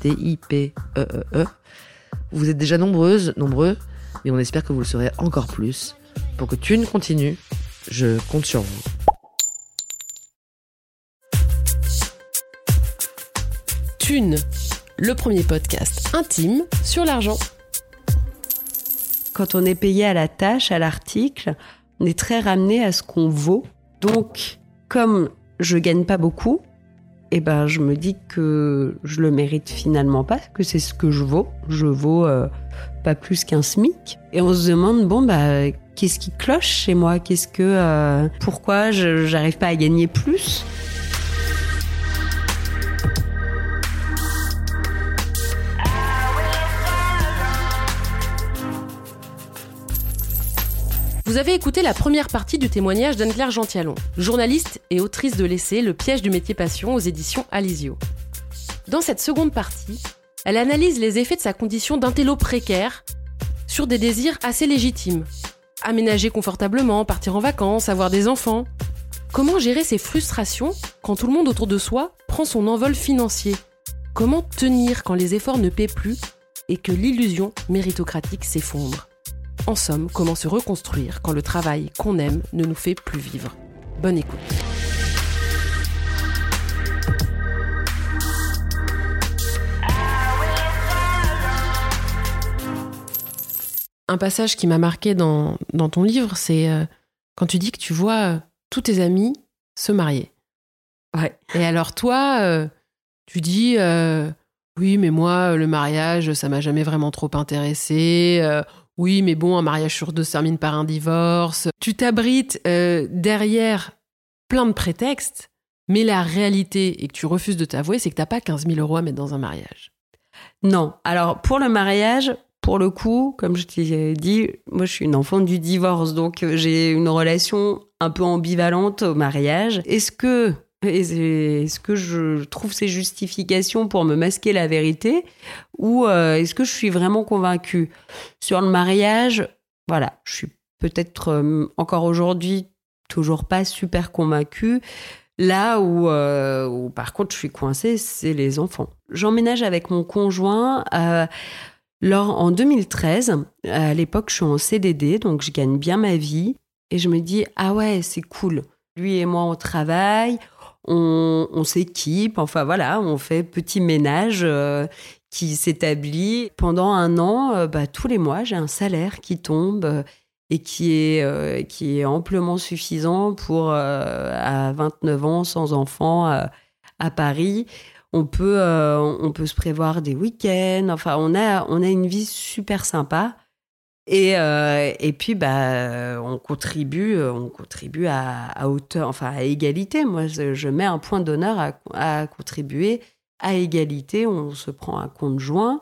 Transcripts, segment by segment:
T-I-P-E-E-E. Vous êtes déjà nombreuses, nombreux, mais on espère que vous le serez encore plus. Pour que Thune continue, je compte sur vous. Thune, le premier podcast intime sur l'argent. Quand on est payé à la tâche, à l'article, on est très ramené à ce qu'on vaut. Donc, comme je gagne pas beaucoup, eh ben, je me dis que je le mérite finalement pas, que c'est ce que je vaux. Je vaux euh, pas plus qu'un SMIC. Et on se demande, bon, bah, qu'est-ce qui cloche chez moi? Qu'est-ce que, euh, pourquoi j'arrive pas à gagner plus? Vous avez écouté la première partie du témoignage d'Anne-Claire Gentialon, journaliste et autrice de l'essai Le piège du métier passion aux éditions Alizio. Dans cette seconde partie, elle analyse les effets de sa condition d'intello précaire sur des désirs assez légitimes. Aménager confortablement, partir en vacances, avoir des enfants. Comment gérer ses frustrations quand tout le monde autour de soi prend son envol financier? Comment tenir quand les efforts ne paient plus et que l'illusion méritocratique s'effondre? En somme, comment se reconstruire quand le travail qu'on aime ne nous fait plus vivre? Bonne écoute. Un passage qui m'a marqué dans, dans, ton livre, c'est euh, quand tu dis que tu vois euh, tous tes amis se marier. Ouais. Et alors toi, euh, tu dis oui, mais moi, le mariage, ça m'a jamais vraiment trop intéressé. Oui, mais bon, un mariage sur deux termine par un divorce. Tu t'abrites euh, derrière plein de prétextes, mais la réalité, et que tu refuses de t'avouer, c'est que t'as pas 15 000 euros à mettre dans un mariage. Non. Alors, pour le mariage, pour le coup, comme je t'ai dit, moi, je suis une enfant du divorce, donc euh, j'ai une relation un peu ambivalente au mariage. Est-ce que est-ce que je trouve ces justifications pour me masquer la vérité ou euh, est-ce que je suis vraiment convaincue? Sur le mariage, voilà, je suis peut-être euh, encore aujourd'hui toujours pas super convaincue. Là où, euh, où, par contre je suis coincée, c'est les enfants. J'emménage avec mon conjoint lors, en 2013. À l'époque, je suis en CDD, donc je gagne bien ma vie. Et je me dis, ah ouais, c'est cool. Lui et moi, on travaille, on, s'équipe, enfin voilà, on fait petit ménage euh, qui s'établit. Pendant un an, euh, bah, tous les mois, j'ai un salaire qui tombe euh, et qui est, qui est amplement suffisant pour, à 29 ans, sans enfant, à Paris. On peut, on peut se prévoir des week-ends. Enfin, on a, on a une vie super sympa. Et, euh, et puis, bah, on contribue, on contribue à, hauteur, enfin à égalité. Moi, je, mets un point d'honneur à, contribuer à égalité. On se prend un compte joint,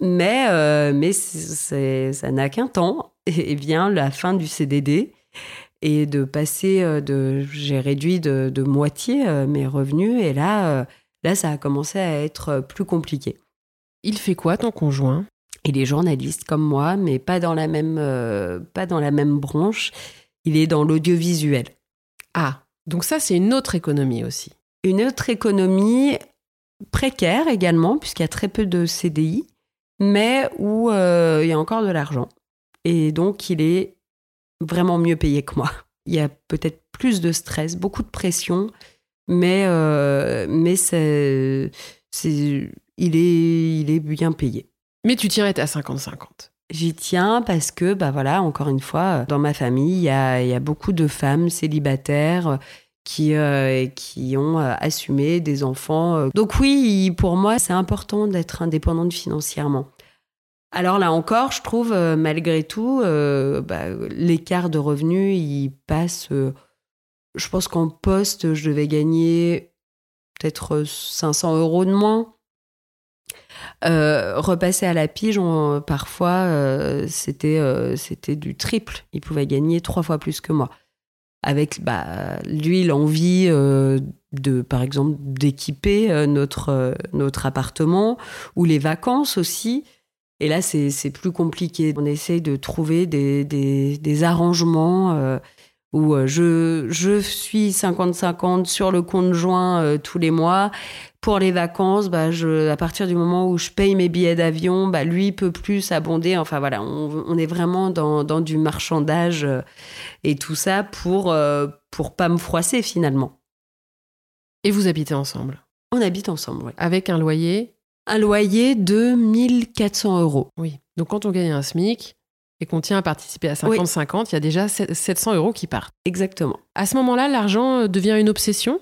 mais, euh, mais ça n'a qu'un temps. Et, vient la fin du CDD et de passer euh, de, j'ai réduit de, de moitié mes revenus. Et là, là, ça a commencé à être plus compliqué. Il fait quoi ton conjoint? Il est journaliste comme moi, mais pas dans la même, euh, pas dans la même branche. Il est dans l'audiovisuel. Ah, donc ça, c'est une autre économie aussi. Une autre économie précaire également, puisqu'il y a très peu de CDI, mais où euh, il y a encore de l'argent. Et donc, il est vraiment mieux payés que moi. Il y a peut-être plus de stress, beaucoup de pression, mais, euh, mais c'est, c'est, il, est, il est bien payé. Mais tu tiens à être à 50-50. J'y tiens parce que, bah voilà, encore une fois, dans ma famille, il y a, beaucoup de femmes célibataires qui, euh, qui ont euh, assumé des enfants. Donc oui, pour moi, c'est important d'être indépendante financièrement. Alors là encore, je trouve, euh, malgré tout, bah, l'écart de revenus, il passe... je pense qu'en poste, je devais gagner peut-être 500 euros de moins. Repasser à la pige, parfois, c'était c'était du triple. Il pouvait gagner trois fois plus que moi. Avec bah, lui l'envie euh, de par exemple d'équiper euh, notre euh, notre appartement ou les vacances aussi. Et là c'est plus compliqué. On essaye de trouver des, des arrangements où je, je suis 50-50 sur le compte joint tous les mois pour les vacances, bah, je, à partir du moment où je paye mes billets d'avion, bah, lui peut plus abonder. Enfin voilà, on, est vraiment dans, dans, du marchandage euh, et tout ça pour euh, pour pas me froisser finalement. Et vous habitez ensemble? On habite ensemble, oui. Avec un loyer? Un loyer de 1400 euros. Oui. Donc quand on gagne un SMIC, et qu'on tient à participer à 50-50, il y a déjà 700 euros qui partent. Exactement. À ce moment-là, l'argent euh, devient une obsession?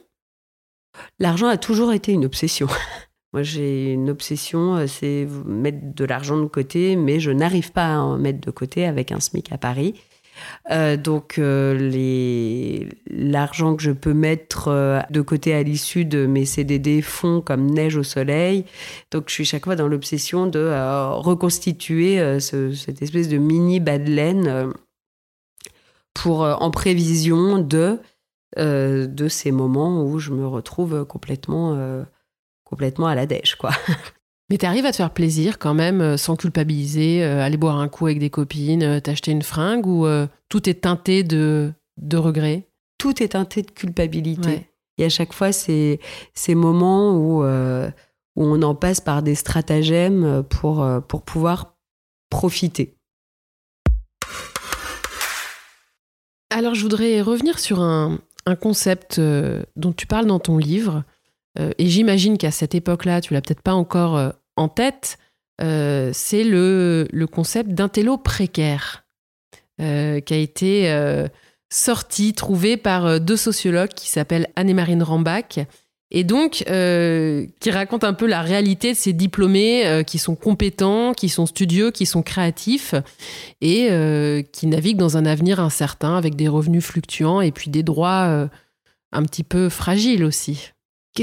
L'argent a toujours été une obsession. Moi, j'ai une obsession, euh, c'est mettre de l'argent de côté, mais je n'arrive pas à en mettre de côté avec un SMIC à Paris. Euh, donc, euh, l'argent que je peux mettre de côté à l'issue de mes CDD fond comme neige au soleil. Donc, je suis chaque fois dans l'obsession de reconstituer cette espèce de mini bas pour, en prévision de euh, ces moments où je me retrouve complètement, euh, complètement à la dèche, quoi. Mais tu arrives à te faire plaisir quand même, euh, sans culpabiliser, aller boire un coup avec des copines, t'acheter une fringue, ou tout est teinté de, de regret Tout est teinté de culpabilité. Et à chaque fois, c'est ces moments où, où on en passe par des stratagèmes pour, pour pouvoir profiter. Alors, je voudrais revenir sur un, un concept euh, dont tu parles dans ton livre, euh, et j'imagine qu'à cette époque-là, tu l'as peut-être pas encore euh, en tête, c'est le, concept d'intello précaire, qui a été sorti, trouvé par deux sociologues qui s'appellent Anne-Marine Rambach et donc qui raconte un peu la réalité de ces diplômés qui sont compétents, qui sont studieux, qui sont créatifs et qui naviguent dans un avenir incertain avec des revenus fluctuants et puis des droits un petit peu fragiles aussi.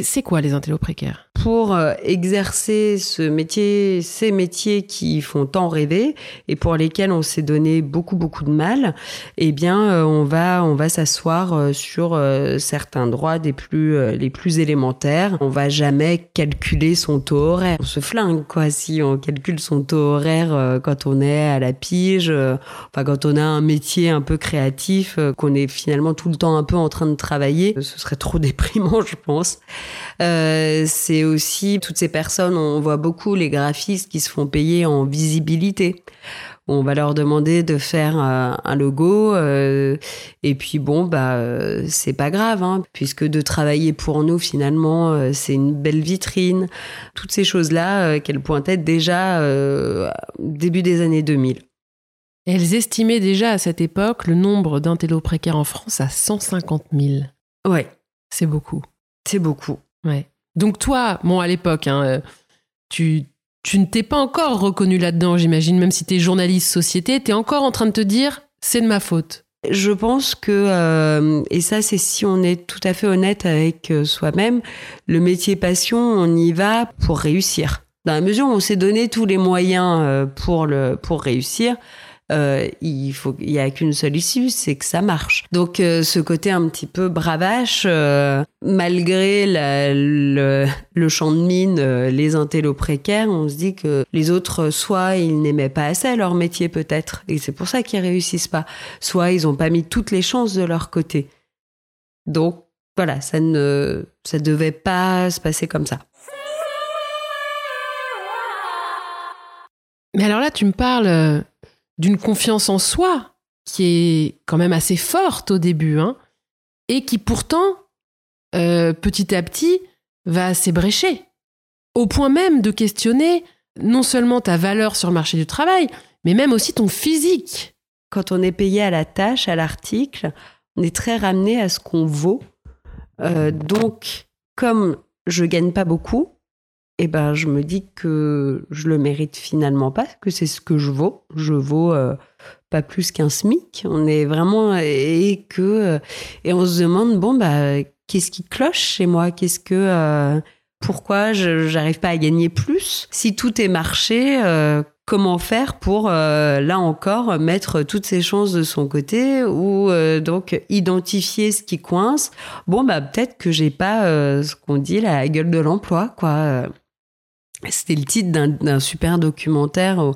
C'est quoi les intellos précaires? Pour euh, exercer ce métier, ces métiers qui font tant rêver et pour lesquels on s'est donné beaucoup beaucoup de mal, eh bien euh, on va on va s'asseoir euh, sur certains droits des plus les plus élémentaires. On va jamais calculer son taux horaire. On se flingue quoi si on calcule son taux horaire quand on est à la pige, enfin quand on a un métier un peu créatif, qu'on est finalement tout le temps un peu en train de travailler. Ce serait trop déprimant, je pense. C'est aussi toutes ces personnes, on voit beaucoup les graphistes qui se font payer en visibilité. On va leur demander de faire euh, un logo euh, et puis bon bah c'est pas grave hein, puisque de travailler pour nous finalement c'est une belle vitrine. Toutes ces choses là qu'elles pointaient déjà début des années 2000. Elles estimaient déjà à cette époque le nombre d'intellos précaires en France à 150 000. Ouais. C'est beaucoup. C'est beaucoup. Ouais. Donc toi, bon, à l'époque, hein, euh, tu, tu ne t'es pas encore reconnu là-dedans, j'imagine, même si tu es journaliste société, tu es encore en train de te dire, c'est de ma faute. Je pense que, euh, et ça c'est si on est tout à fait honnête avec euh, soi-même, le métier passion, on y va pour réussir. Dans la mesure où on s'est donné tous les moyens pour, le, pour réussir, euh, il faut, il y a qu'une seule issue, c'est que ça marche. Donc euh, ce côté un petit peu bravache, euh, malgré le, champ de mine, les intellos précaires, on se dit que les autres, soit ils n'aimaient pas assez leur métier peut-être, et c'est pour ça qu'ils réussissent pas, soit ils n'ont pas mis toutes les chances de leur côté. Donc voilà, ça ne, ça devait pas se passer comme ça. Mais alors là, tu me parles d'une confiance en soi qui est quand même assez forte au début, hein, et qui pourtant, euh, petit à petit, va s'ébrécher, au point même de questionner non seulement ta valeur sur le marché du travail, mais même aussi ton physique. Quand on est payé à la tâche, à l'article, on est très ramené à ce qu'on vaut. Euh, donc, comme je gagne pas beaucoup, eh ben, je me dis que je le mérite finalement pas, que c'est ce que je vaux. Je vaux euh, pas plus qu'un SMIC. On est vraiment et que euh, et on se demande bon bah qu'est-ce qui cloche chez moi? Qu'est-ce que euh, pourquoi je j'arrive pas à gagner plus? Si tout est marché, comment faire pour là encore mettre toutes ses chances de son côté ou donc identifier ce qui coince? Bon bah peut-être que j'ai pas ce qu'on dit la gueule de l'emploi quoi c'était le titre d'un super documentaire où,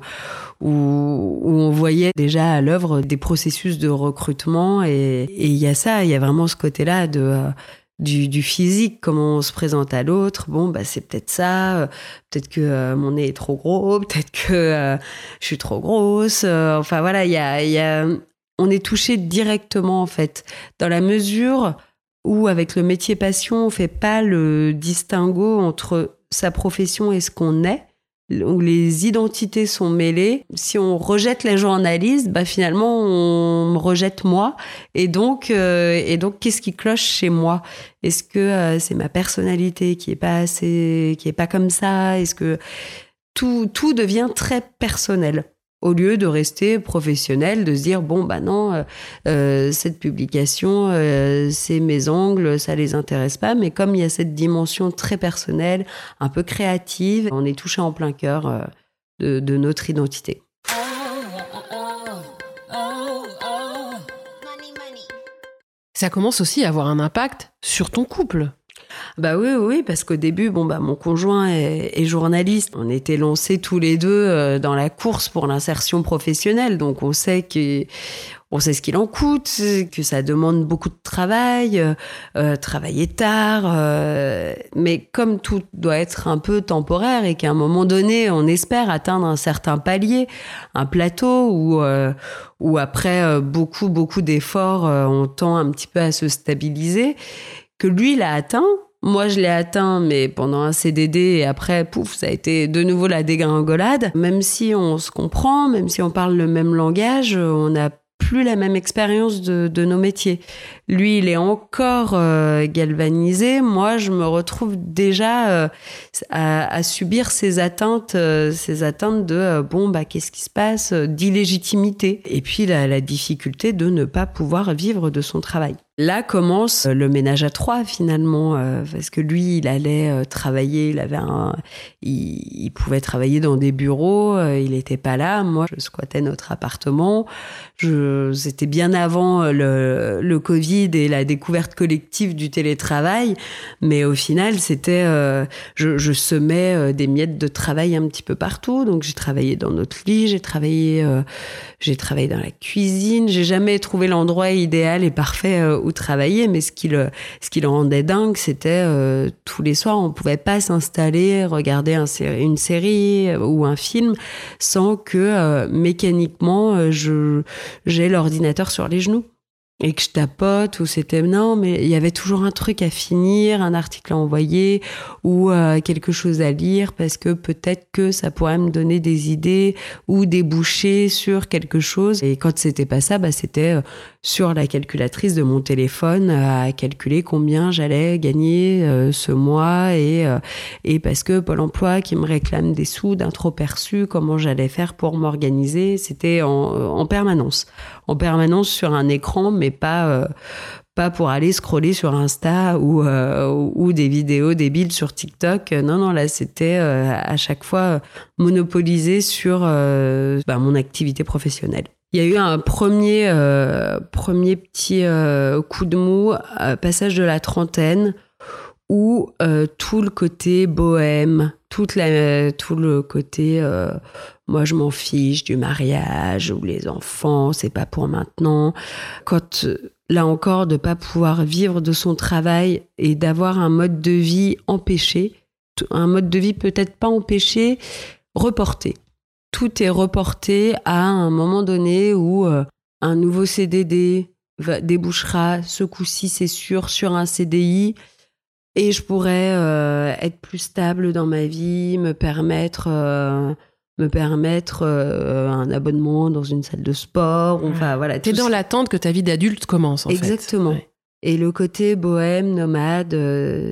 on voyait déjà à l'œuvre des processus de recrutement et il y a ça, il y a vraiment ce côté-là de euh, du, physique, comment on se présente à l'autre. Bon, bah c'est peut-être ça, euh, peut-être que euh, mon nez est trop gros, peut-être que je suis trop grosse. enfin voilà, il y a, y a, on est touché directement en fait, dans la mesure où avec le métier passion, on fait pas le distinguo entre sa profession et ce qu'on est, où les identités sont mêlées. Si on rejette les journalistes, bah finalement on me rejette moi. Et donc, euh, et donc, qu'est-ce qui cloche chez moi? Est-ce que euh, c'est ma personnalité qui est pas assez, qui est pas comme ça? Est-ce que tout tout devient très personnel? Au lieu de rester professionnel, de se dire bon bah non, euh, euh, cette publication, euh, c'est mes ongles, ça les intéresse pas. Mais comme il y a cette dimension très personnelle, un peu créative, on est touché en plein cœur de notre identité. Ça commence aussi à avoir un impact sur ton couple. Bah oui, oui, parce qu'au début, bon, bah, mon conjoint est, journaliste. On était lancés tous les deux euh, dans la course pour l'insertion professionnelle. Donc, on sait que, sait ce qu'il en coûte, que ça demande beaucoup de travail, euh, euh, travailler tard. mais comme tout doit être un peu temporaire et qu'à un moment donné, on espère atteindre un certain palier, un plateau où, où après beaucoup, beaucoup d'efforts, on tend un petit peu à se stabiliser, que lui l'a atteint, moi, je l'ai atteint, mais pendant un CDD, et après, pouf, ça a été de nouveau la dégringolade. Même si on se comprend, même si on parle le même langage, on n'a plus la même expérience de, nos métiers. Lui, il est encore euh, galvanisé. Moi, je me retrouve déjà euh, à, à, subir ces atteintes, euh, ces atteintes de bon, bah, qu'est-ce qui se passe, d'illégitimité. Et puis la, la difficulté de ne pas pouvoir vivre de son travail. Là commence le ménage à trois finalement, euh, parce que lui, il allait euh, travailler, il avait il, pouvait travailler dans des bureaux, euh, il n'était pas là. Moi, je squattais notre appartement. C'était bien avant le, le Covid et la découverte collective du télétravail, mais au final, c'était, je, je, semais des miettes de travail un petit peu partout. Donc j'ai travaillé dans notre lit, j'ai travaillé, j'ai travaillé dans la cuisine. J'ai jamais trouvé l'endroit idéal et parfait travailler, mais ce qui le, ce qui le rendait dingue, c'était euh, tous les soirs, on pouvait pas s'installer, regarder un, une série euh, ou un film sans que euh, mécaniquement j'ai l'ordinateur sur les genoux et que je tapote ou c'était non mais il y avait toujours un truc à finir un article à envoyer ou quelque chose à lire parce que peut-être que ça pourrait me donner des idées ou déboucher sur quelque chose. Et quand c'était pas ça bah c'était sur la calculatrice de mon téléphone euh, à calculer combien j'allais gagner ce mois et et parce que Pôle emploi qui me réclame des sous d'un trop perçu comment j'allais faire pour m'organiser c'était en, en permanence en permanence sur un écran mais pas euh, pas pour aller scroller sur Insta ou euh, ou des vidéos débiles sur TikTok. Non non là c'était euh, à chaque fois monopolisé sur bah, mon activité professionnelle. Il y a eu un premier premier petit coup de mou, passage de la trentaine où tout le côté bohème, tout le côté moi je m'en fiche du mariage ou les enfants, c'est pas pour maintenant. Quand là encore de pas pouvoir vivre de son travail et d'avoir un mode de vie empêché, un mode de vie peut-être pas empêché, reporté. Tout est reporté à un moment donné où euh, un nouveau CDD va, débouchera ce coup-ci, c'est sûr, sur un CDI. Et je pourrais euh, être plus stable dans ma vie, me permettre, euh, me permettre un abonnement dans une salle de sport. Enfin, voilà. T'es dans l'attente que ta vie d'adulte commence, en fait. Exactement. Ouais. Et le côté bohème, nomade,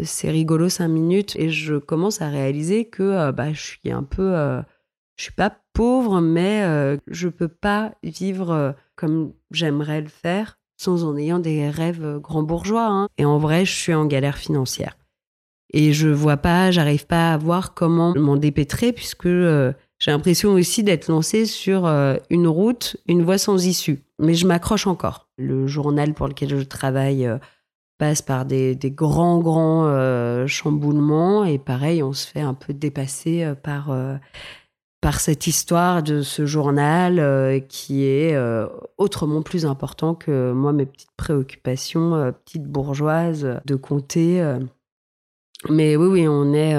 c'est rigolo cinq minutes. Et je commence à réaliser que bah, je suis un peu. Je suis pas pauvre, mais euh, je peux pas vivre euh, comme j'aimerais le faire sans en ayant des rêves euh, grands bourgeois. hein. Et en vrai, je suis en galère financière. Et je vois pas, j'arrive pas à voir comment m'en dépêtrer, puisque euh, j'ai l'impression aussi d'être lancée sur une route, une voie sans issue. Mais je m'accroche encore. Le journal pour lequel je travaille passe par des, grands, grands chamboulements. Et pareil, on se fait un peu dépasser par, par cette histoire de ce journal euh, qui est euh, autrement plus important que moi, mes petites préoccupations, euh, petites bourgeoises de comté. Mais oui, oui, on est.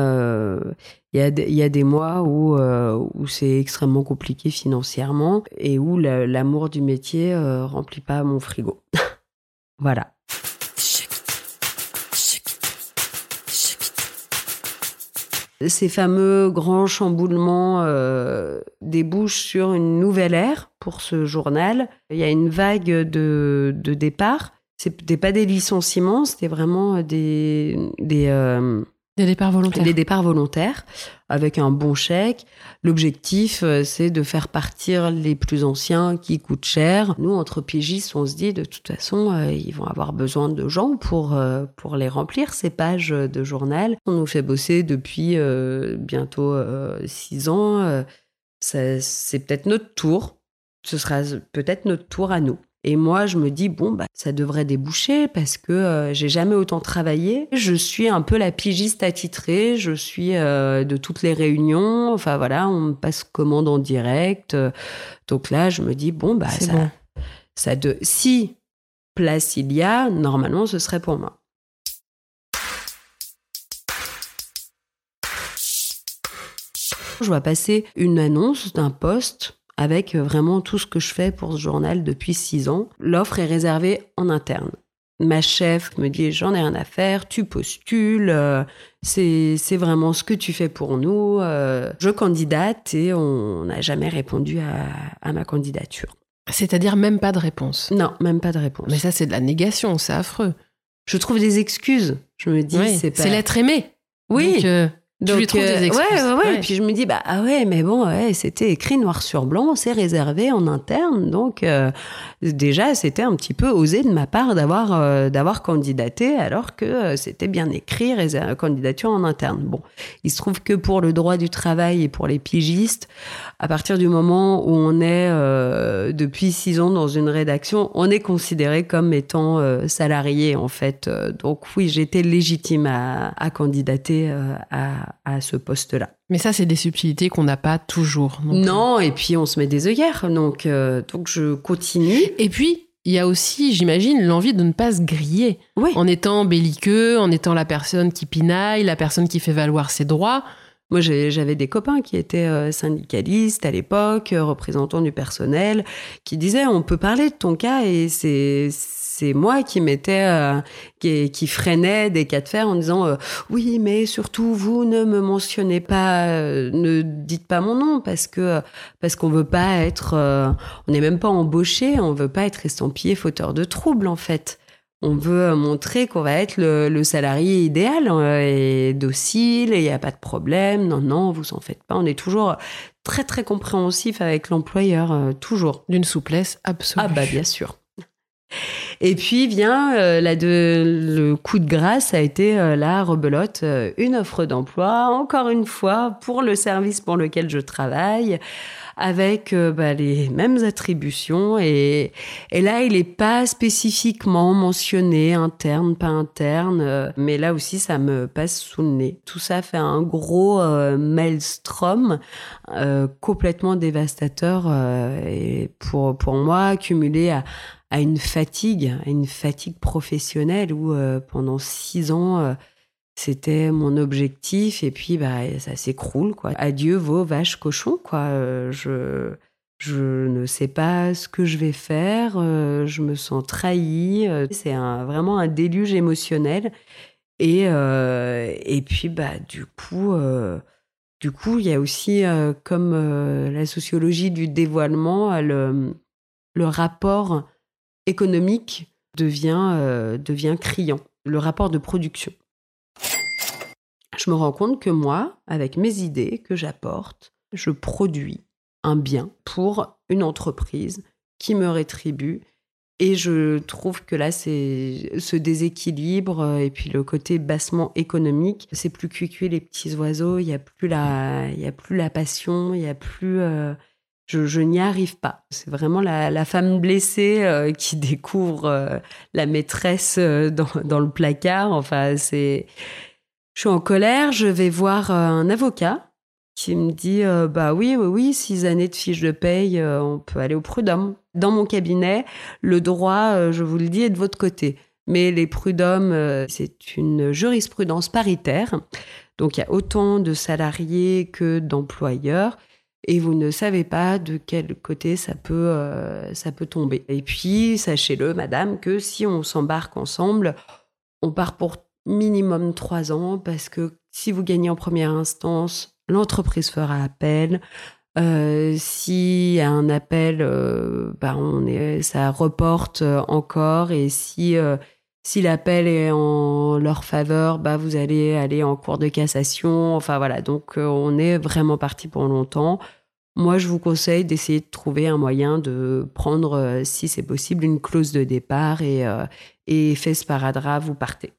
Il y, y a des mois où, où c'est extrêmement compliqué financièrement et où la- l'amour du métier remplit pas mon frigo. voilà. Ces fameux grands chamboulements euh, débouchent sur une nouvelle ère pour ce journal. Il y a une vague de, de départ. C'était pas des licenciements, c'était vraiment des, des, euh, Des départs volontaires. des départs volontaires avec un bon chèque. L'objectif, euh, c'est de faire partir les plus anciens qui coûtent cher. Nous, entre pigistes, on se dit de toute façon, euh, ils vont avoir besoin de gens pour, euh, pour les remplir, ces pages de journal. On nous fait bosser depuis bientôt six ans. C'est peut-être notre tour. Ce sera peut-être notre tour à nous. Et moi, je me dis, bon, bah, ça devrait déboucher parce que euh, j'ai jamais autant travaillé. Je suis un peu la pigiste attitrée. Je suis euh, de toutes les réunions. Enfin, voilà, on me passe commande en direct. Donc là, je me dis, bon, bah, ça, bon. ça de... si place il y a, normalement, ce serait pour moi. Je vois passer une annonce d'un poste avec euh, vraiment tout ce que je fais pour ce journal depuis six ans. L'offre est réservée en interne. Ma chef me dit j'en ai rien à faire, tu postules, euh, c'est c'est vraiment ce que tu fais pour nous. euh. je candidate et on n'a jamais répondu à, à ma candidature. C'est-à-dire même pas de réponse. Non, même pas de réponse. Mais ça, c'est de la négation, c'est affreux. je trouve des excuses. Je me dis Oui, c'est pas. C'est l'être aimé. Oui. Donc, euh, tu lui trouves euh, des excuses. Ouais, ouais, ouais. Ouais. Et puis je me dis, bah ah ouais, mais bon, ouais, c'était écrit noir sur blanc, c'est réservé en interne. Donc euh, déjà, c'était un petit peu osé de ma part d'avoir euh, d'avoir candidaté alors que euh, c'était bien écrit, candidature en interne. Bon, il se trouve que pour le droit du travail et pour les pigistes, à partir du moment où on est euh, depuis six ans dans une rédaction, on est considéré comme étant euh, salarié en fait. Euh, Donc oui, j'étais légitime à, à candidater euh, à, à ce poste-là. Mais ça, c'est des subtilités qu'on n'a pas toujours. non et puis on se met des œillères, donc euh, donc je continue. Et puis, il y a aussi, j'imagine, l'envie de ne pas se griller. Oui. En étant belliqueux, en étant la personne qui pinaille, la personne qui fait valoir ses droits. Moi, j'avais des copains qui étaient euh, syndicalistes à l'époque, euh, représentants du personnel, qui disaient on peut parler de ton cas et c'est c'est moi qui m'étais euh, qui, qui freinait des cas de fer en disant euh, oui mais surtout vous ne me mentionnez pas euh, ne dites pas mon nom parce que parce qu'on veut pas être on n'est même pas embauché on veut pas être estampillé fauteur de troubles en fait on veut montrer qu'on va être le, le salarié idéal et docile et il n'y a pas de problème. Non, non, vous en faites pas. On est toujours très, très compréhensif avec l'employeur, toujours. D'une souplesse absolue. Ah bah bien sûr. Et puis vient euh, le coup de grâce a été euh, la rebelote, euh, une offre d'emploi, encore une fois pour le service pour lequel je travaille, avec bah, les mêmes attributions. Et, et là, il n'est pas spécifiquement mentionné interne, pas interne, mais là aussi, ça me passe sous le nez. Tout ça fait un gros maelstrom complètement dévastateur et pour, pour moi, cumulé à à une fatigue, à une fatigue professionnelle où euh, pendant six ans, euh, c'était mon objectif et puis bah, ça s'écroule. quoi. Adieu vos vaches cochons. Quoi. Euh, je... Je ne sais pas ce que je vais faire, je me sens trahie. C'est vraiment un déluge émotionnel. Et, et puis, bah, du coup, du coup, il y a aussi, comme la sociologie du dévoilement, le, le rapport économique devient, devient criant, le rapport de production. Je me rends compte que moi, avec mes idées que j'apporte, je produis un bien pour une entreprise qui me rétribue. Et je trouve que là, c'est ce déséquilibre euh, et puis le côté bassement économique, c'est plus cuicui les petits oiseaux. Il y a plus la, y a plus la passion, il y a plus. Euh, je, n'y arrive pas. C'est vraiment la, femme blessée euh, qui découvre la maîtresse dans, dans, le placard. Enfin, c'est. Je suis en colère. Je vais voir un avocat qui me dit euh, bah oui oui oui six années de fiche de paye euh, on peut aller au prud'homme dans mon cabinet le droit euh, je vous le dis est de votre côté mais les prud'hommes c'est une jurisprudence paritaire donc il y a autant de salariés que d'employeurs et vous ne savez pas de quel côté ça peut ça peut tomber et puis sachez-le madame que si on s'embarque ensemble on part pour minimum trois ans parce que si vous gagnez en première instance l'entreprise fera appel. Euh, a un appel, euh, bah on est, ça reporte euh, encore. Et si, euh, si l'appel est en leur faveur, bah vous allez aller en cours de cassation. Enfin voilà, donc on est vraiment parti pour longtemps. Moi, je vous conseille d'essayer de trouver un moyen de prendre, si c'est possible, une clause de départ et, et fait sparadrap, vous partez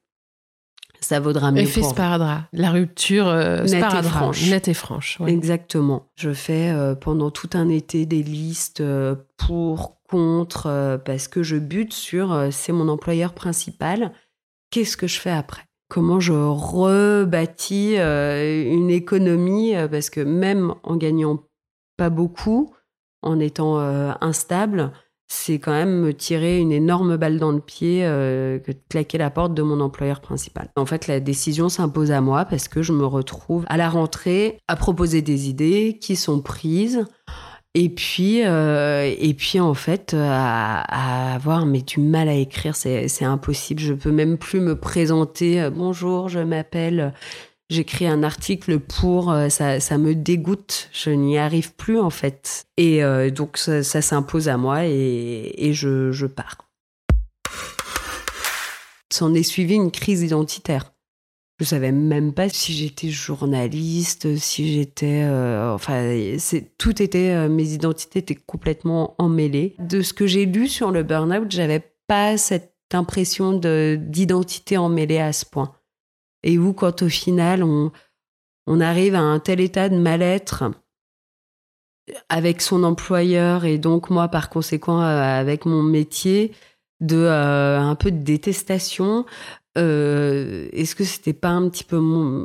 ça vaudra mieux. Effet sparadrap, la rupture euh, nette et franche. Nette et franche. Exactement. Je fais euh, pendant tout un été des listes euh, pour, contre, parce que je bute sur c'est mon employeur principal. Qu'est-ce que je fais après? Comment je rebâtis une économie Parce que même en gagnant pas beaucoup, en étant instable, c'est quand même me tirer une énorme balle dans le pied euh, que de claquer la porte de mon employeur principal. En fait, la décision s'impose à moi parce que je me retrouve à la rentrée à proposer des idées qui sont prises. Et puis, euh, et puis en fait, à, à, avoir mais du mal à écrire, c'est impossible. Je peux même plus me présenter. Euh, bonjour, je m'appelle J'écris un article pour, euh, ça, ça, me dégoûte, je n'y arrive plus en fait. Et euh, donc ça, s'impose à moi et, je, pars. S'en est suivi une crise identitaire. Je savais même pas si j'étais journaliste, si j'étais, euh, enfin, tout était, mes identités étaient complètement emmêlées. De ce que j'ai lu sur le burn-out, j'avais pas cette impression d'identité emmêlée à ce point. Et où, quand au final, on, on arrive à un tel état de mal-être avec son employeur et donc moi, par conséquent, euh, avec mon métier, de euh, un peu de détestation. Euh, est-ce que c'était pas un petit peu,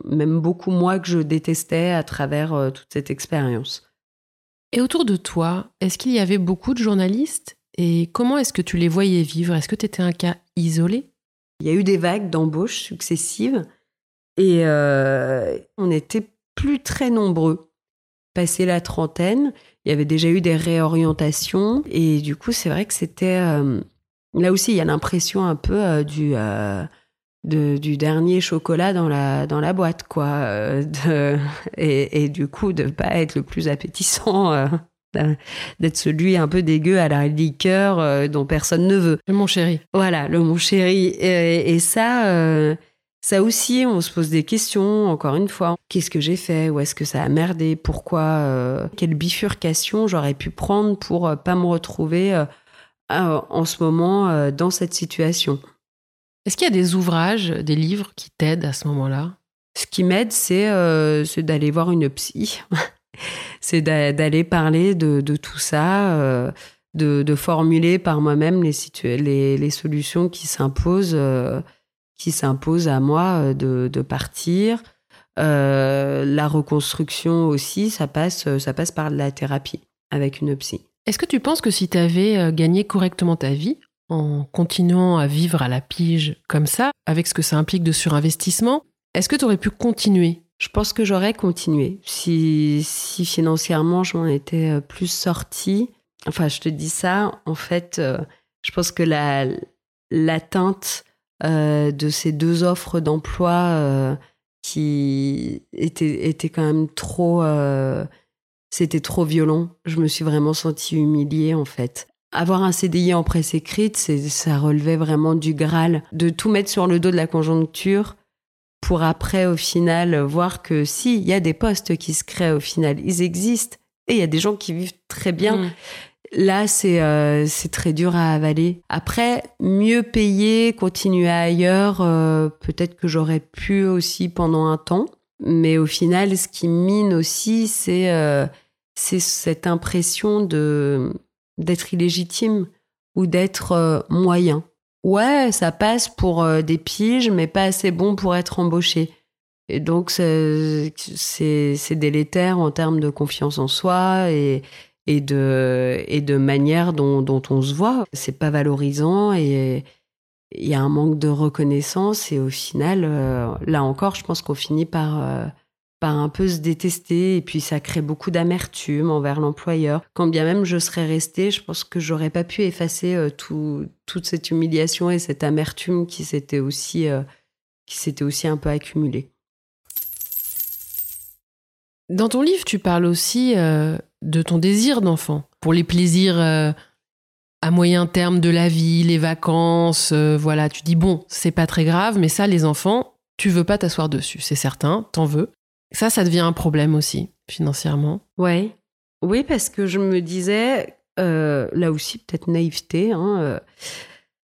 même beaucoup moi, que je détestais à travers toute cette expérience? Et autour de toi, est-ce qu'il y avait beaucoup de journalistes? Et comment est-ce que tu les voyais vivre? Est-ce que tu étais un cas isolé? Il y a eu des vagues d'embauches successives. Et euh, on n'était plus très nombreux. Passé la trentaine, il y avait déjà eu des réorientations. Et du coup, c'est vrai que c'était... Euh, là aussi, il y a l'impression un peu euh, du... du dernier chocolat dans la, dans la boîte, quoi. et, et, du coup, de pas être le plus appétissant, d'être celui un peu dégueu à la liqueur dont personne ne veut. Le mon chéri. Voilà, le mon chéri. Et, et ça, ça aussi, on se pose des questions, encore une fois. Qu'est-ce que j'ai fait? Où est-ce que ça a merdé? Pourquoi euh, Quelle bifurcation j'aurais pu prendre pour euh, pas me retrouver euh, en ce moment dans cette situation? Est-ce qu'il y a des ouvrages, des livres qui t'aident à ce moment-là? Ce qui m'aide, c'est d'aller voir une psy. c'est d'aller parler de, tout ça, de, formuler par moi-même les, les, les, solutions qui s'imposent qui s'impose à moi euh, de, partir. Euh, la reconstruction aussi, ça passe, ça passe par la thérapie avec une psy. Est-ce que tu penses que si tu avais euh, gagné correctement ta vie, en continuant à vivre à la pige comme ça, avec ce que ça implique de surinvestissement, est-ce que tu aurais pu continuer? Je pense que j'aurais continué si, si financièrement je m'en étais euh, plus sortie. Enfin, je te dis ça, en fait, euh, je pense que la, l'atteinte euh, de ces deux offres d'emploi qui étaient, étaient quand même trop. c'était trop violent. Je me suis vraiment sentie humiliée, en fait avoir un CDI en presse écrite, ça relevait vraiment du Graal, de tout mettre sur le dos de la conjoncture pour après, au final, voir que si, il y a des postes qui se créent au final, ils existent, et il y a des gens qui vivent très bien. Mm. Là, euh, c'est très dur à avaler. Après, mieux payer, continuer ailleurs, euh, peut-être que j'aurais pu aussi pendant un temps. Mais au final, ce qui mine aussi, c'est euh, cette impression de d'être illégitime ou d'être moyen ouais, ça passe pour des piges, mais pas assez bon pour être embauché. Et donc, c'est délétère en termes de confiance en soi et, et, de, et de manière dont, dont on se voit. C'est pas valorisant et il y a un manque de reconnaissance. Et au final, euh, là encore, je pense qu'on finit par. Euh, un peu se détester et puis ça crée beaucoup d'amertume envers l'employeur. Quand bien même je serais restée, je pense que j'aurais pas pu effacer euh, tout, toute cette humiliation et cette amertume qui s'était aussi, qui aussi un peu accumulée. Dans ton livre, tu parles aussi de ton désir d'enfant pour les plaisirs à moyen terme de la vie, les vacances, voilà, tu dis bon, c'est pas très grave, mais ça, les enfants, tu veux pas t'asseoir dessus, c'est certain, t'en veux. Ça, ça devient un problème aussi, financièrement. Ouais. Oui, parce que je me disais, euh, là aussi, peut-être naïveté, hein, euh,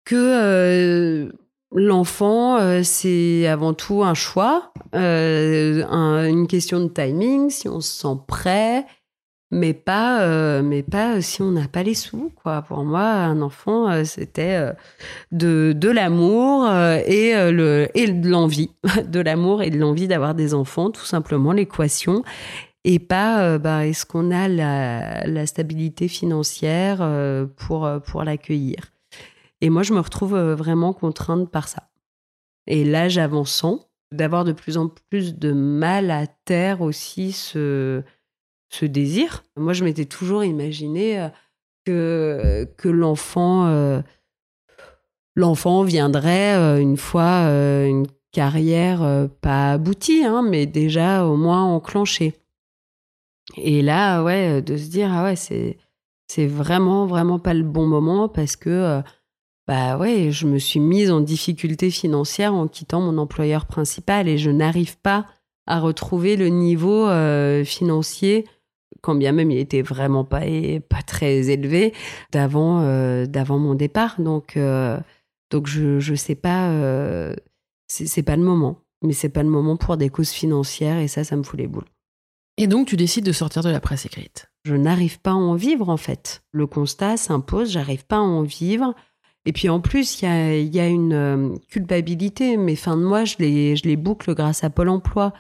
que euh, l'enfant, c'est avant tout un choix, une question de timing, si on se sent prêt, mais pas, euh, mais pas si on n'a pas les sous, quoi. Pour moi, un enfant, euh, c'était euh, de, de l'amour et, le, et de l'envie. De l'amour et de l'envie d'avoir des enfants, tout simplement, l'équation. Et pas, bah, est-ce qu'on a la, la, stabilité financière pour, pour l'accueillir Et moi, je me retrouve vraiment contrainte par ça. Et l'âge avançant, d'avoir de plus en plus de mal à taire aussi ce ce désir. Moi, je m'étais toujours imaginé euh, que, l'enfant euh, viendrait euh, une fois une carrière pas aboutie, hein, mais déjà au moins enclenchée. Et là, ouais, de se dire, ah ouais, c'est, c'est vraiment, vraiment pas le bon moment parce que, bah ouais, je me suis mise en difficulté financière en quittant mon employeur principal et je n'arrive pas à retrouver le niveau financier quand bien même il était vraiment pas, pas très élevé d'avant euh, d'avant mon départ. Donc, euh, donc je ne sais pas, euh, c'est pas le moment. Mais c'est pas le moment pour des causes financières et ça, ça me fout les boules. Et donc tu décides de sortir de la presse écrite? Je n'arrive pas à en vivre en fait. Le constat s'impose, j'arrive pas à en vivre. Et puis en plus, il y a, y a, une culpabilité. Mes fins de mois, je les, je les boucle grâce à Pôle Emploi.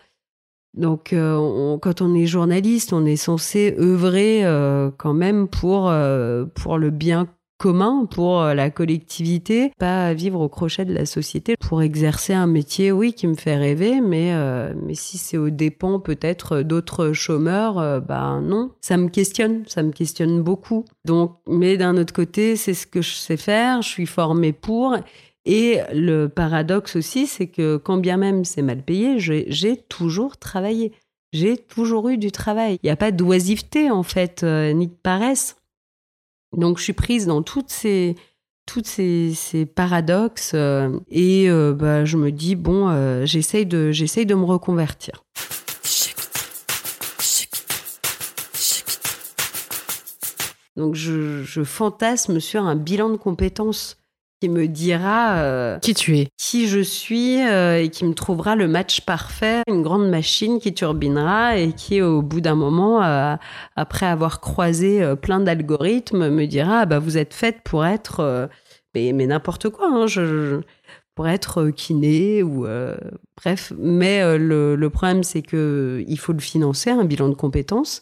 Donc, euh, quand on est journaliste, on est censé œuvrer euh, quand même pour, euh, pour le bien commun, pour la collectivité, pas vivre au crochet de la société, pour exercer un métier, oui, qui me fait rêver, mais, mais si c'est aux dépens peut-être d'autres chômeurs, bah non, ça me questionne, ça me questionne beaucoup. Donc, mais d'un autre côté, c'est ce que je sais faire, je suis formée pour, et le paradoxe aussi, c'est que quand bien même c'est mal payé, j'ai toujours travaillé. J'ai toujours eu du travail. Il n'y a pas d'oisiveté, en fait, euh, ni de paresse. Donc, je suis prise dans toutes ces, toutes ces, paradoxes euh, et euh, bah, je me dis, bon, j'essaye de, de me reconvertir. Donc, je fantasme sur un bilan de compétences qui me dira euh, qui tu es, qui je suis euh, et qui me trouvera le match parfait, une grande machine qui turbinera et qui au bout d'un moment, euh, après avoir croisé plein d'algorithmes, me dira ah bah vous êtes faite pour être mais, mais n'importe quoi, hein, je, pour être kiné ou bref. Mais le, le, problème c'est que il faut le financer un bilan de compétences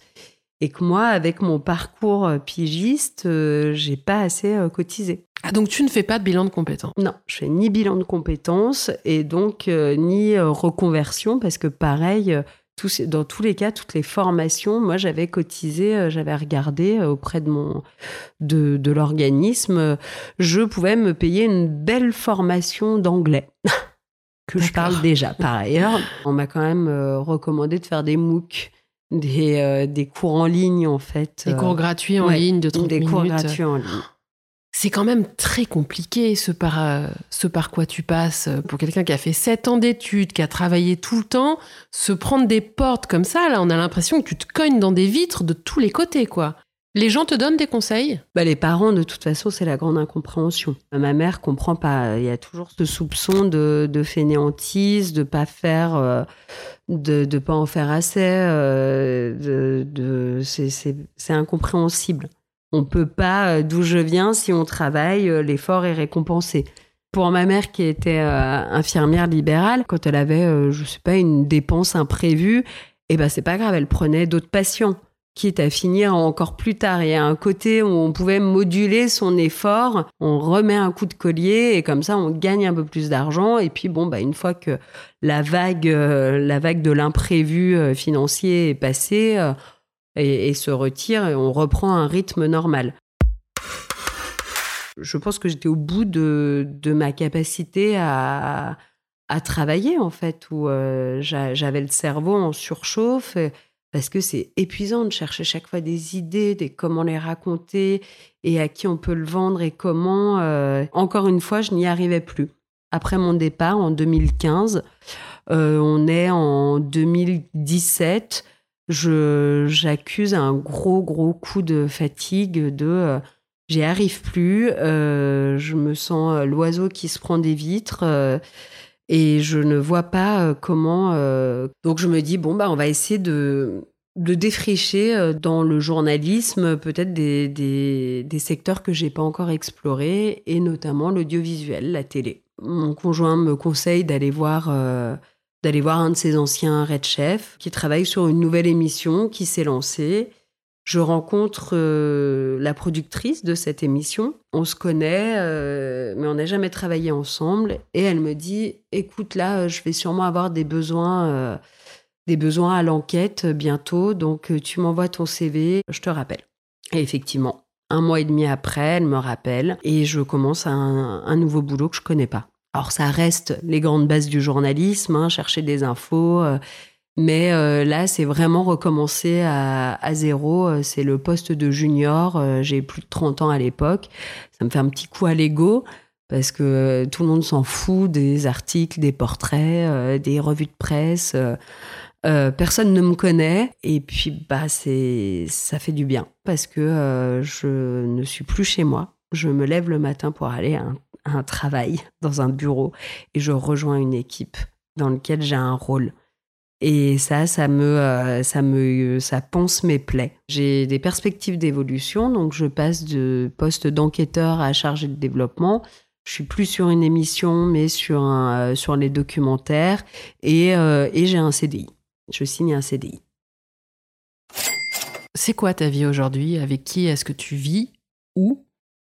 et que moi, avec mon parcours pigiste, j'ai pas assez cotisé. Ah, donc tu ne fais pas de bilan de compétences? Non, je fais ni bilan de compétences et donc ni reconversion parce que pareil, dans tous les cas, toutes les formations, moi j'avais cotisé, euh, j'avais regardé euh, auprès de mon de, de l'organisme, je pouvais me payer une belle formation d'anglais. que je parle déjà par ailleurs. On m'a quand même euh, recommandé de faire des MOOC, des, des cours en ligne en fait. Des cours gratuits en ligne de 30 des minutes. Des cours gratuits en ligne c'est quand même très compliqué ce par, euh, ce par quoi tu passes pour quelqu'un qui a fait 7 ans d'études, qui a travaillé tout le temps, se prendre des portes comme ça, là on a l'impression que tu te cognes dans des vitres de tous les côtés quoi. Les gens te donnent des conseils? Bah, Les parents, de toute façon, c'est la grande incompréhension. Ma mère comprend pas. Il y a toujours ce soupçon de, fainéantise, de pas faire, euh, de pas en faire assez. Euh, c'est incompréhensible. On peut pas, euh, d'où je viens, si on travaille, l'effort est récompensé. Pour ma mère qui était infirmière libérale, quand elle avait, je sais pas, une dépense imprévue, eh ben c'est pas grave, elle prenait d'autres patients quitte à finir encore plus tard. Il y a un côté où on pouvait moduler son effort, on remet un coup de collier et comme ça on gagne un peu plus d'argent. Et puis bon, bah, une fois que la vague, la vague de l'imprévu financier est passée, et, se retire et on reprend un rythme normal. Je pense que j'étais au bout de, ma capacité à, travailler en fait, où euh, j'avais le cerveau en surchauffe parce que c'est épuisant de chercher chaque fois des idées, des comment les raconter et à qui on peut le vendre et comment. Euh, encore une fois, je n'y arrivais plus. Après mon départ en 2015, euh, on est en 2017 je j'accuse un gros gros coup de fatigue de euh, j'y arrive plus je me sens l'oiseau qui se prend des vitres et je ne vois pas comment donc je me dis bon bah on va essayer de de défricher dans le journalisme peut-être des, des, des secteurs que j'ai pas encore explorés et notamment l'audiovisuel la télé mon conjoint me conseille d'aller voir d'aller voir un de ses anciens red chefs qui travaille sur une nouvelle émission qui s'est lancée. Je rencontre euh, la productrice de cette émission. On se connaît, euh, mais on n'a jamais travaillé ensemble. Et elle me dit "Écoute, là, je vais sûrement avoir des besoins, euh, des besoins à l'enquête bientôt. Donc, tu m'envoies ton CV, je te rappelle." Et effectivement, un mois et demi après, elle me rappelle et je commence un, nouveau boulot que je connais pas. Alors ça reste les grandes bases du journalisme, hein, chercher des infos, euh, mais euh, là c'est vraiment recommencer à, zéro. Euh, c'est le poste de junior, j'ai plus de 30 ans à l'époque. Ça me fait un petit coup à l'ego parce que tout le monde s'en fout des articles, des portraits, des revues de presse. personne ne me connaît et puis bah c'est ça fait du bien parce que je ne suis plus chez moi. Je me lève le matin pour aller à un travail dans un bureau et je rejoins une équipe dans laquelle j'ai un rôle. Et ça, ça me, euh, ça me, ça pense mes plaies. J'ai des perspectives d'évolution, donc je passe de poste d'enquêteur à chargé de développement. Je suis plus sur une émission, mais sur un, euh, sur les documentaires, et, euh, et j'ai un CDI. Je signe un CDI. C'est quoi ta vie aujourd'hui? Avec qui est-ce que tu vis? Où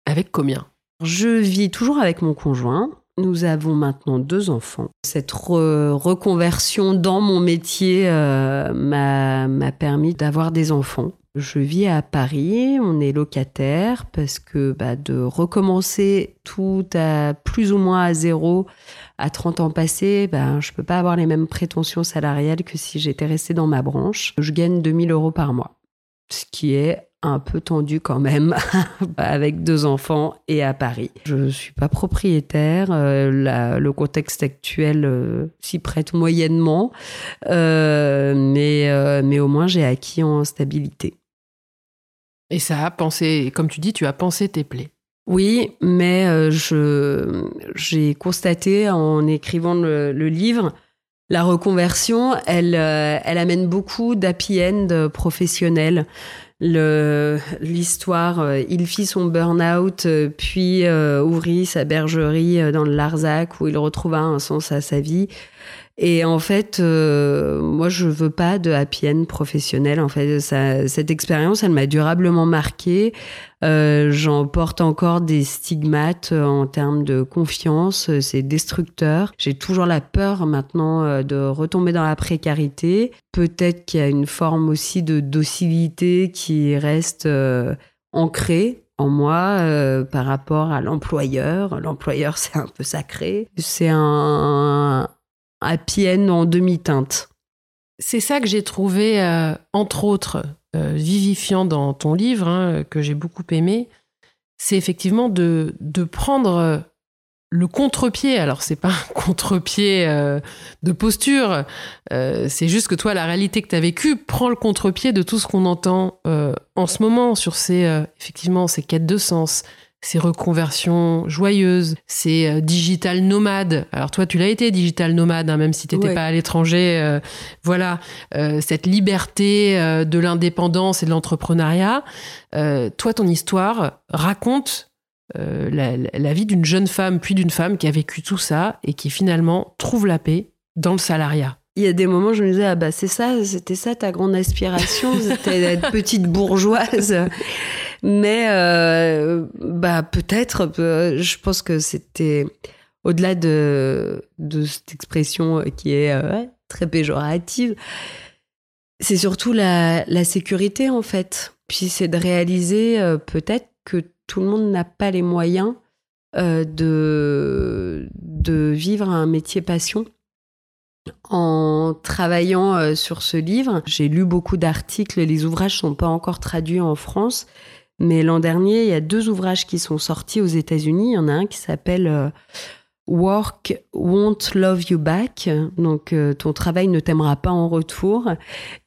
Avec combien? Je vis toujours avec mon conjoint. Nous avons maintenant deux enfants. Cette reconversion dans mon métier euh, m'a permis d'avoir des enfants. Je vis à Paris, on est locataire parce que bah, de recommencer tout à plus ou moins à zéro à 30 ans passés, bah, je ne peux pas avoir les mêmes prétentions salariales que si j'étais restée dans ma branche. Je gagne 2000 euros par mois, ce qui est un peu tendu quand même, avec deux enfants et à Paris. Je ne suis pas propriétaire, euh, le contexte actuel euh, s'y prête moyennement, euh, mais, mais au moins j'ai acquis en stabilité. Et ça a pensé, comme tu dis, tu as pensé tes plaies. Oui, mais je, j'ai constaté en écrivant le, le livre la reconversion, elle, elle amène beaucoup d'happy end professionnels l'histoire, euh, il fit son burn-out, euh, puis euh, ouvrit sa bergerie dans le Larzac où il retrouva un sens à sa vie. Et en fait, euh, moi, je veux pas de happy end professionnel. En fait, cette expérience, elle m'a durablement marquée. Euh, J'en porte encore des stigmates en termes de confiance. C'est destructeur. J'ai toujours la peur maintenant euh, de retomber dans la précarité. Peut-être qu'il y a une forme aussi de docilité qui reste euh, ancrée en moi euh, par rapport à l'employeur. L'employeur, c'est un peu sacré. C'est un, happy end en demi-teinte. C'est ça que j'ai trouvé, euh, entre autres, euh, vivifiant dans ton livre, hein, que j'ai beaucoup aimé. C'est effectivement de, de prendre le contre-pied. Alors, c'est pas un contre-pied euh, de posture, euh, c'est juste que toi, la réalité que tu as vécue prend le contre-pied de tout ce qu'on entend euh, en ce moment sur ces, euh, effectivement, ces quêtes de sens, ces reconversions joyeuses, ces euh, digital nomades. Alors toi, tu l'as été digital nomade, hein, même si tu n'étais Ouais. pas à l'étranger. euh, voilà, euh, cette liberté euh, de l'indépendance et de l'entrepreneuriat. Toi, ton histoire raconte la, la- la vie d'une jeune femme, puis d'une femme qui a vécu tout ça et qui finalement trouve la paix dans le salariat. Il y a des moments, je me disais, ah bah c'est ça, c'était ça ta grande aspiration, c'était d'être petite bourgeoise. Mais euh, bah peut-être, euh, je pense que c'était au-delà de, de cette expression qui est euh, très péjorative, c'est surtout la, la sécurité en fait. Puis c'est de réaliser euh, peut-être que tout le monde n'a pas les moyens de, de vivre un métier passion. En travaillant sur ce livre, j'ai lu beaucoup d'articles, les ouvrages sont pas encore traduits en France, mais l'an dernier, il y a deux ouvrages qui sont sortis aux États-Unis. Il y en a un qui s'appelle euh, Work Won't Love You Back, donc euh, ton travail ne t'aimera pas en retour,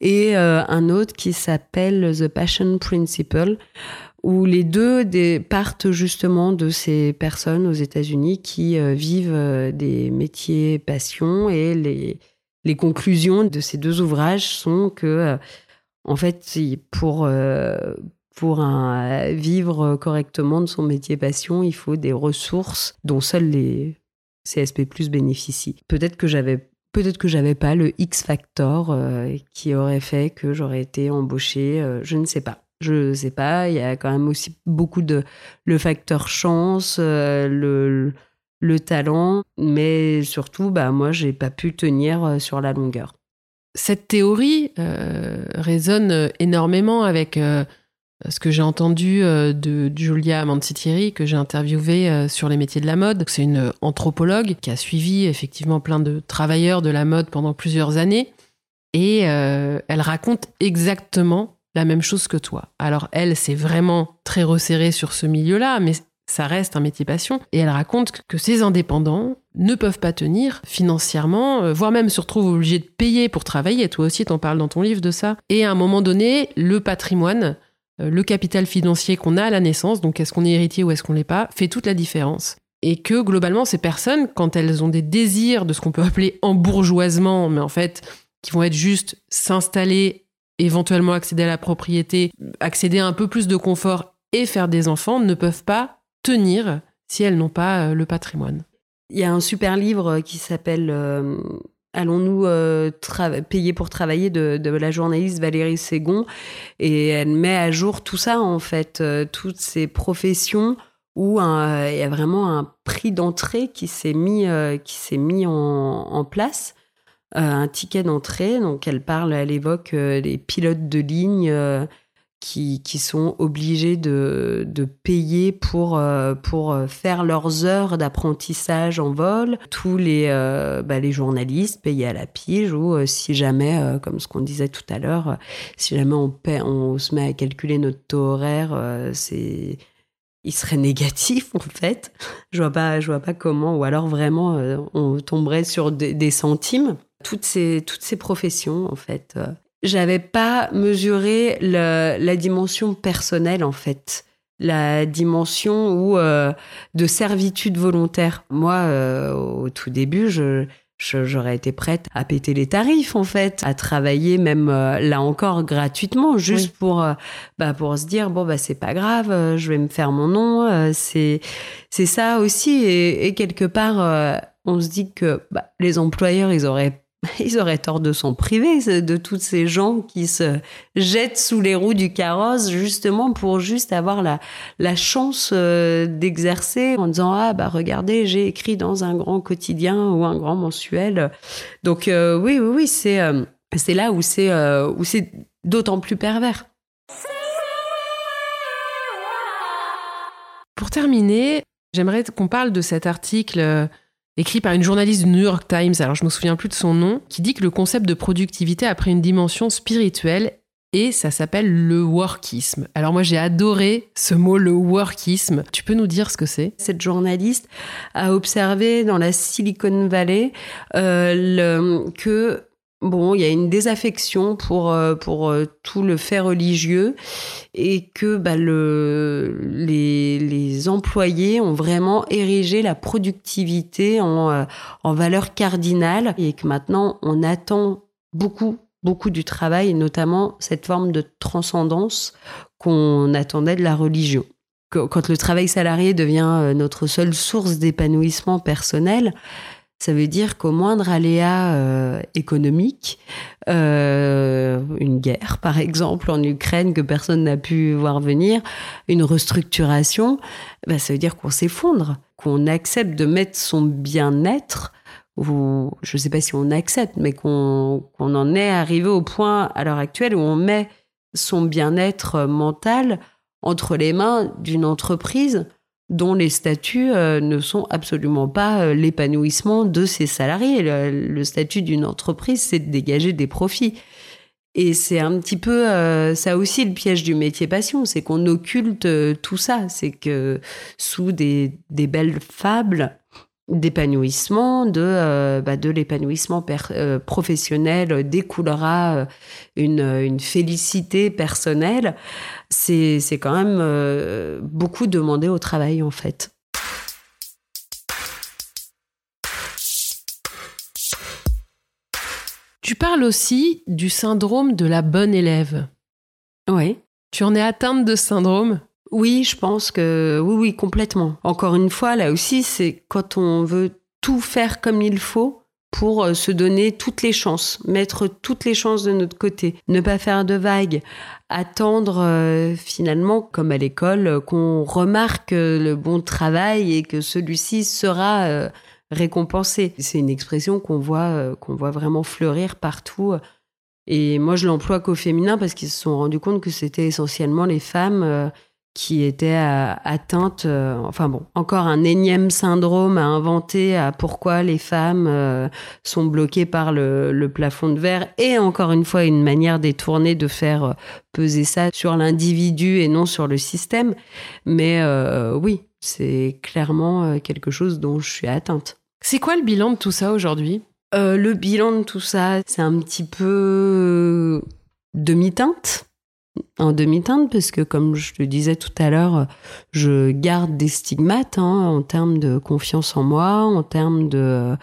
et euh, un autre qui s'appelle The Passion Principle, où les deux des- partent justement de ces personnes aux États-Unis qui vivent des métiers passion. Et les, conclusions de ces deux ouvrages sont que en fait pour pour un, vivre correctement de son métier passion, il faut des ressources dont seuls les CSP+ bénéficient. Peut-être que j'avais peut-être que j'avais pas le X factor euh, qui aurait fait que j'aurais été embauchée, euh, je ne sais pas. Je sais pas, il y a quand même aussi beaucoup de le facteur chance, euh, le, le talent, mais surtout, bah, moi, j'ai pas pu tenir euh, sur la longueur. Cette théorie euh, résonne énormément avec euh, ce que j'ai entendu euh, de Julia Mancitieri, que j'ai interviewée euh, sur les métiers de la mode. C'est une anthropologue qui a suivi effectivement plein de travailleurs de la mode pendant plusieurs années. Et euh, elle raconte exactement la même chose que toi. Alors elle, c'est vraiment très resserré sur ce milieu-là, mais ça reste un métier passion. Et elle raconte que- ces indépendants ne peuvent pas tenir financièrement, voire même se retrouvent obligés de payer pour travailler. Toi aussi, t'en parles dans ton livre de ça. Et à un moment donné, le patrimoine, le capital financier qu'on a à la naissance, donc est-ce qu'on est héritier ou est-ce qu'on l'est pas, fait toute la différence. Et que globalement, ces personnes, quand elles ont des désirs de ce qu'on peut appeler embourgeoisement, mais en fait, qui vont être juste s'installer, éventuellement accéder à la propriété, accéder à un peu plus de confort et faire des enfants, ne peuvent pas tenir si elles n'ont pas euh, le patrimoine. Il y a un super livre qui s'appelle euh, Allons-nous euh, payer pour travailler de, la journaliste Valérie Ségon? Et elle met à jour tout ça en fait, euh, toutes ces professions où un- il y a vraiment un prix d'entrée qui s'est mis, euh, qui mis en, en place, euh, un ticket d'entrée. Donc elle parle, elle évoque euh, les pilotes de ligne. Qui, sont obligés de, payer pour, euh, pour euh, faire leurs heures d'apprentissage en vol. Tous les, euh, bah, les journalistes payés à la pige ou si jamais, comme ce qu'on disait tout à l'heure, si jamais on, se met à calculer notre taux horaire, c'est il serait négatif en fait. Je vois pas, je vois pas comment. Ou alors vraiment, on tomberait sur des, centimes. Toutes ces, toutes ces professions en fait. J'avais pas mesuré le- la dimension personnelle en fait. La dimension où euh, de servitude volontaire. Moi euh, au tout début je j'aurais été prête à péter les tarifs en fait à travailler même euh, là encore gratuitement juste Oui. pour euh, bah pour se dire bon bah c'est pas grave euh, je vais me faire mon nom c'est c'est ça aussi. Et, et quelque part on se dit que bah, les employeurs ils auraient ils auraient tort de s'en priver de toutes ces gens qui se jettent sous les roues du carrosse justement pour juste avoir la, chance euh, d'exercer en disant ah bah regardez j'ai écrit dans un grand quotidien ou un grand mensuel. Donc euh, oui oui oui c'est euh, c'est là où c'est où c'est d'autant plus pervers. Pour terminer j'aimerais qu'on parle de cet article écrit par une journaliste du New York Times, alors je me souviens plus de son nom, qui dit que le concept de productivité a pris une dimension spirituelle et ça s'appelle le workisme. Alors moi j'ai adoré ce mot, le workisme. Tu peux nous dire ce que c'est? Cette journaliste a observé dans la Silicon Valley euh, que bon, il y a une désaffection pour euh, pour euh, tout le fait religieux et que bah, le, les, les employés ont vraiment érigé la productivité en, euh, en valeur cardinale et que maintenant on attend beaucoup beaucoup du travail notamment cette forme de transcendance qu'on attendait de la religion. Quand le travail salarié devient notre seule source d'épanouissement personnel, ça veut dire qu'au moindre aléa euh, économique, euh, une guerre par exemple en Ukraine que personne n'a pu voir venir, une restructuration, bah, ça veut dire qu'on s'effondre, qu'on accepte de mettre son bien-être ou je ne sais pas si on accepte, mais qu'on en est arrivé au point à l'heure actuelle où on met son bien-être mental entre les mains d'une entreprise dont les statuts euh, ne sont absolument pas euh, l'épanouissement de ses salariés. Le, statut d'une entreprise, c'est de dégager des profits. Et c'est un petit peu euh, ça aussi le piège du métier passion, c'est qu'on occulte tout ça. C'est que sous des belles fables, d'épanouissement, de, euh, bah, de l'épanouissement euh, professionnel découlera euh, une, une, félicité personnelle, c'est quand même beaucoup demandé au travail en fait. Tu parles aussi du syndrome de la bonne élève. Oui. Tu en es atteinte de ce syndrome? Oui, je pense que oui, oui, complètement. Encore une fois, là aussi, c'est quand on veut tout faire comme il faut pour euh, se donner toutes les chances, mettre toutes les chances de notre côté, ne pas faire de vagues, attendre euh, finalement, comme à l'école, qu'on remarque le bon travail et que celui-ci sera récompensé. C'est une expression qu'on voit, qu'on voit vraiment fleurir partout. Et moi, je l'emploie qu'au féminin parce qu'ils se sont rendus compte que c'était essentiellement les femmes qui était euh, atteinte, euh, enfin bon, encore un énième syndrome à inventer à pourquoi les femmes euh, sont bloquées par le, plafond de verre et encore une fois une manière détournée de faire peser ça sur l'individu et non sur le système. Mais oui, c'est clairement quelque chose dont je suis atteinte. C'est quoi le bilan de tout ça aujourd'hui? Le bilan de tout ça, c'est un petit peu demi-teinte en demi-teinte parce que comme je te disais tout à l'heure, je garde des stigmates hein, en termes de confiance en moi, en termes de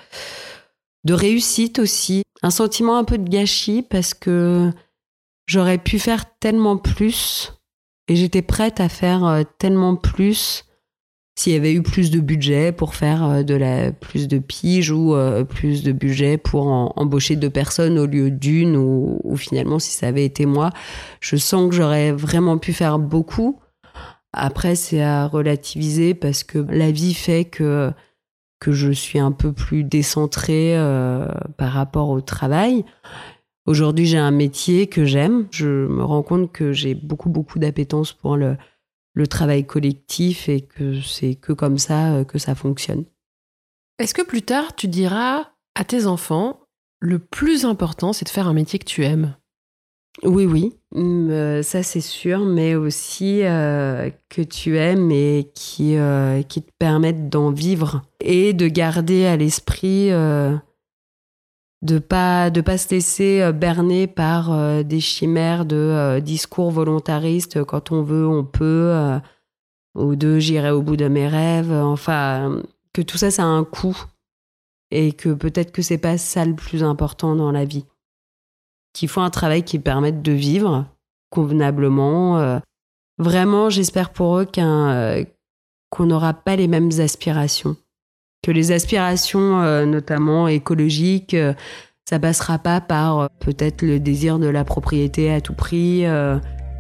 de réussite aussi, un sentiment un peu de gâchis parce que j'aurais pu faire tellement plus et j'étais prête à faire euh, tellement plus s'il y avait eu plus de budget pour faire euh, de la plus de piges ou euh, plus de budget pour embaucher deux personnes au lieu d'une ou, finalement si ça avait été moi, je sens que j'aurais vraiment pu faire beaucoup. Après c'est à relativiser parce que la vie fait que que je suis un peu plus décentrée euh, par rapport au travail. Aujourd'hui, j'ai un métier que j'aime. Je me rends compte que j'ai beaucoup, beaucoup d'appétence pour le, le travail collectif et que c'est que comme ça euh, que ça fonctionne. Est-ce que plus tard, tu diras à tes enfants, le plus important, c'est de faire un métier que tu aimes? Oui, oui, mm, euh, ça c'est sûr, mais aussi euh, que tu aimes et qui, qui te permettent d'en vivre et de garder à l'esprit de pas de pas se laisser euh, berner par euh, des chimères de euh, discours volontaristes quand on veut on peut ou de j'irai au bout de mes rêves enfin que tout ça ça a un coût et que peut-être que c'est pas ça le plus important dans la vie. Qu'il faut un travail qui permette de vivre convenablement vraiment j'espère pour eux qu'un qu'on n'aura pas les mêmes aspirations que les aspirations, euh, notamment écologiques, euh, Ça passera pas par euh, peut-être le désir de la propriété à tout prix, euh,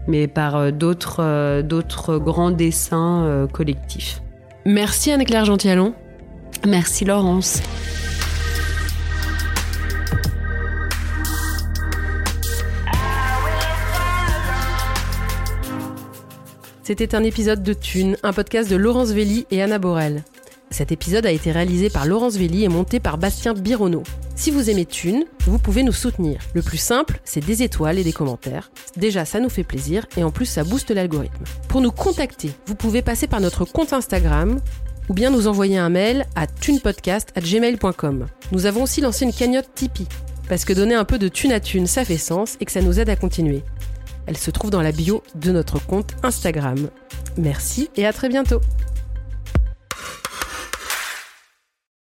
mais par d'autres d'autres grands dessins collectifs. Merci Anne-Claire Gentialon. Merci Laurence. C'était un épisode de Thune, un podcast de Laurence Velli et Anna Borel. Cet épisode a été réalisé par Laurence Velli et monté par Bastien Bironneau. Si vous aimez Thune, vous pouvez nous soutenir. Le plus simple, c'est des étoiles et des commentaires. Déjà, ça nous fait plaisir et en plus, ça booste l'algorithme. Pour nous contacter, vous pouvez passer par notre compte Instagram ou bien nous envoyer un mail à thunepodcast@gmail.com. Nous avons aussi lancé une cagnotte Tipeee parce que donner un peu de thune à thune, ça fait sens et que ça nous aide à continuer. Elle se trouve dans la bio de notre compte Instagram. Merci et à très bientôt